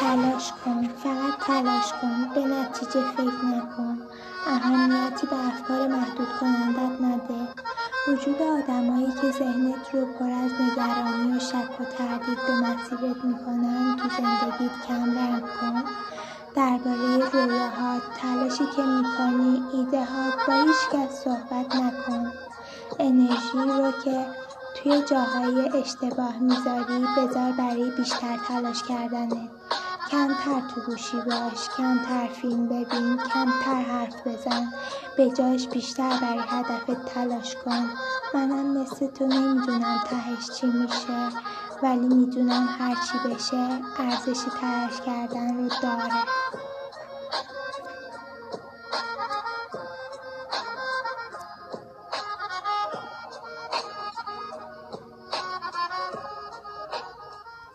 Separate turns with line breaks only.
تلاش کن فقط تلاش کن به نتیجه فکر نکن. اهمیتی به افکار محدود کنندت نده. وجود آدمایی که ذهنت رو پر از نگرانی و شک و تردید به مسیرت می‌کنن تو زندگیت کم رنگ کن. درباره رویاهات تلاشی که می‌کنی ایدههات با هیچکس صحبت نکن. انرژی رو که توی جاهای اشتباه می‌ذاری بذار برای بیشتر تلاش کردنت. کمتر تو گوشی باش کمتر فیلم ببین کمتر حرف بزن. به جاش بیشتر برای هدفت تلاش کن. منم مثل تو نمی‌دونم تهش چی میشه ولی می‌دونم هرچی بشه ارزش تلاش کردن رو داره.